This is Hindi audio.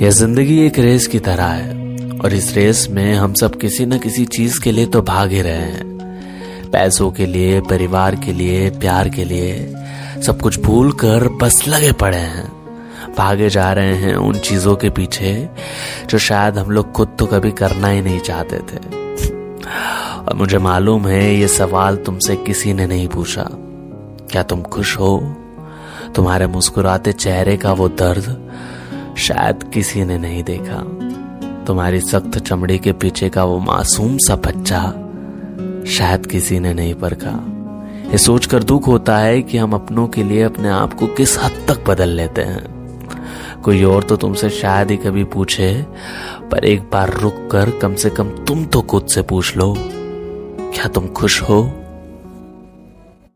यह ज़िंदगी एक रेस की तरह है, और इस रेस में हम सब किसी न किसी चीज़ के लिए तो भाग ही रहे हैं। पैसों के लिए, परिवार के लिए, प्यार के लिए, सब कुछ भूल कर बस लगे पड़े हैं। भागे जा रहे हैं उन चीज़ों के पीछे, जो शायद हम लोग खुद तो कभी करना ही नहीं चाहते थे। और मुझे मालूम है ये सवाल तुमसे किसी ने नहीं पूछा। क्या तुम खुश हो? तुम्हारे मुस्कुराते चेहरे का वो दर्द शायद किसी ने नहीं देखा। तुम्हारी सख्त चमड़ी के पीछे का वो मासूम सा बच्चा शायद किसी ने नहीं परखा। ये सोचकर दुख होता है कि हम अपनों के लिए अपने आप को किस हद तक बदल लेते हैं। कोई और तो तुमसे शायद ही कभी पूछे, पर एक बार रुक कर कम से कम तुम तो खुद से पूछ लो, क्या तुम खुश हो?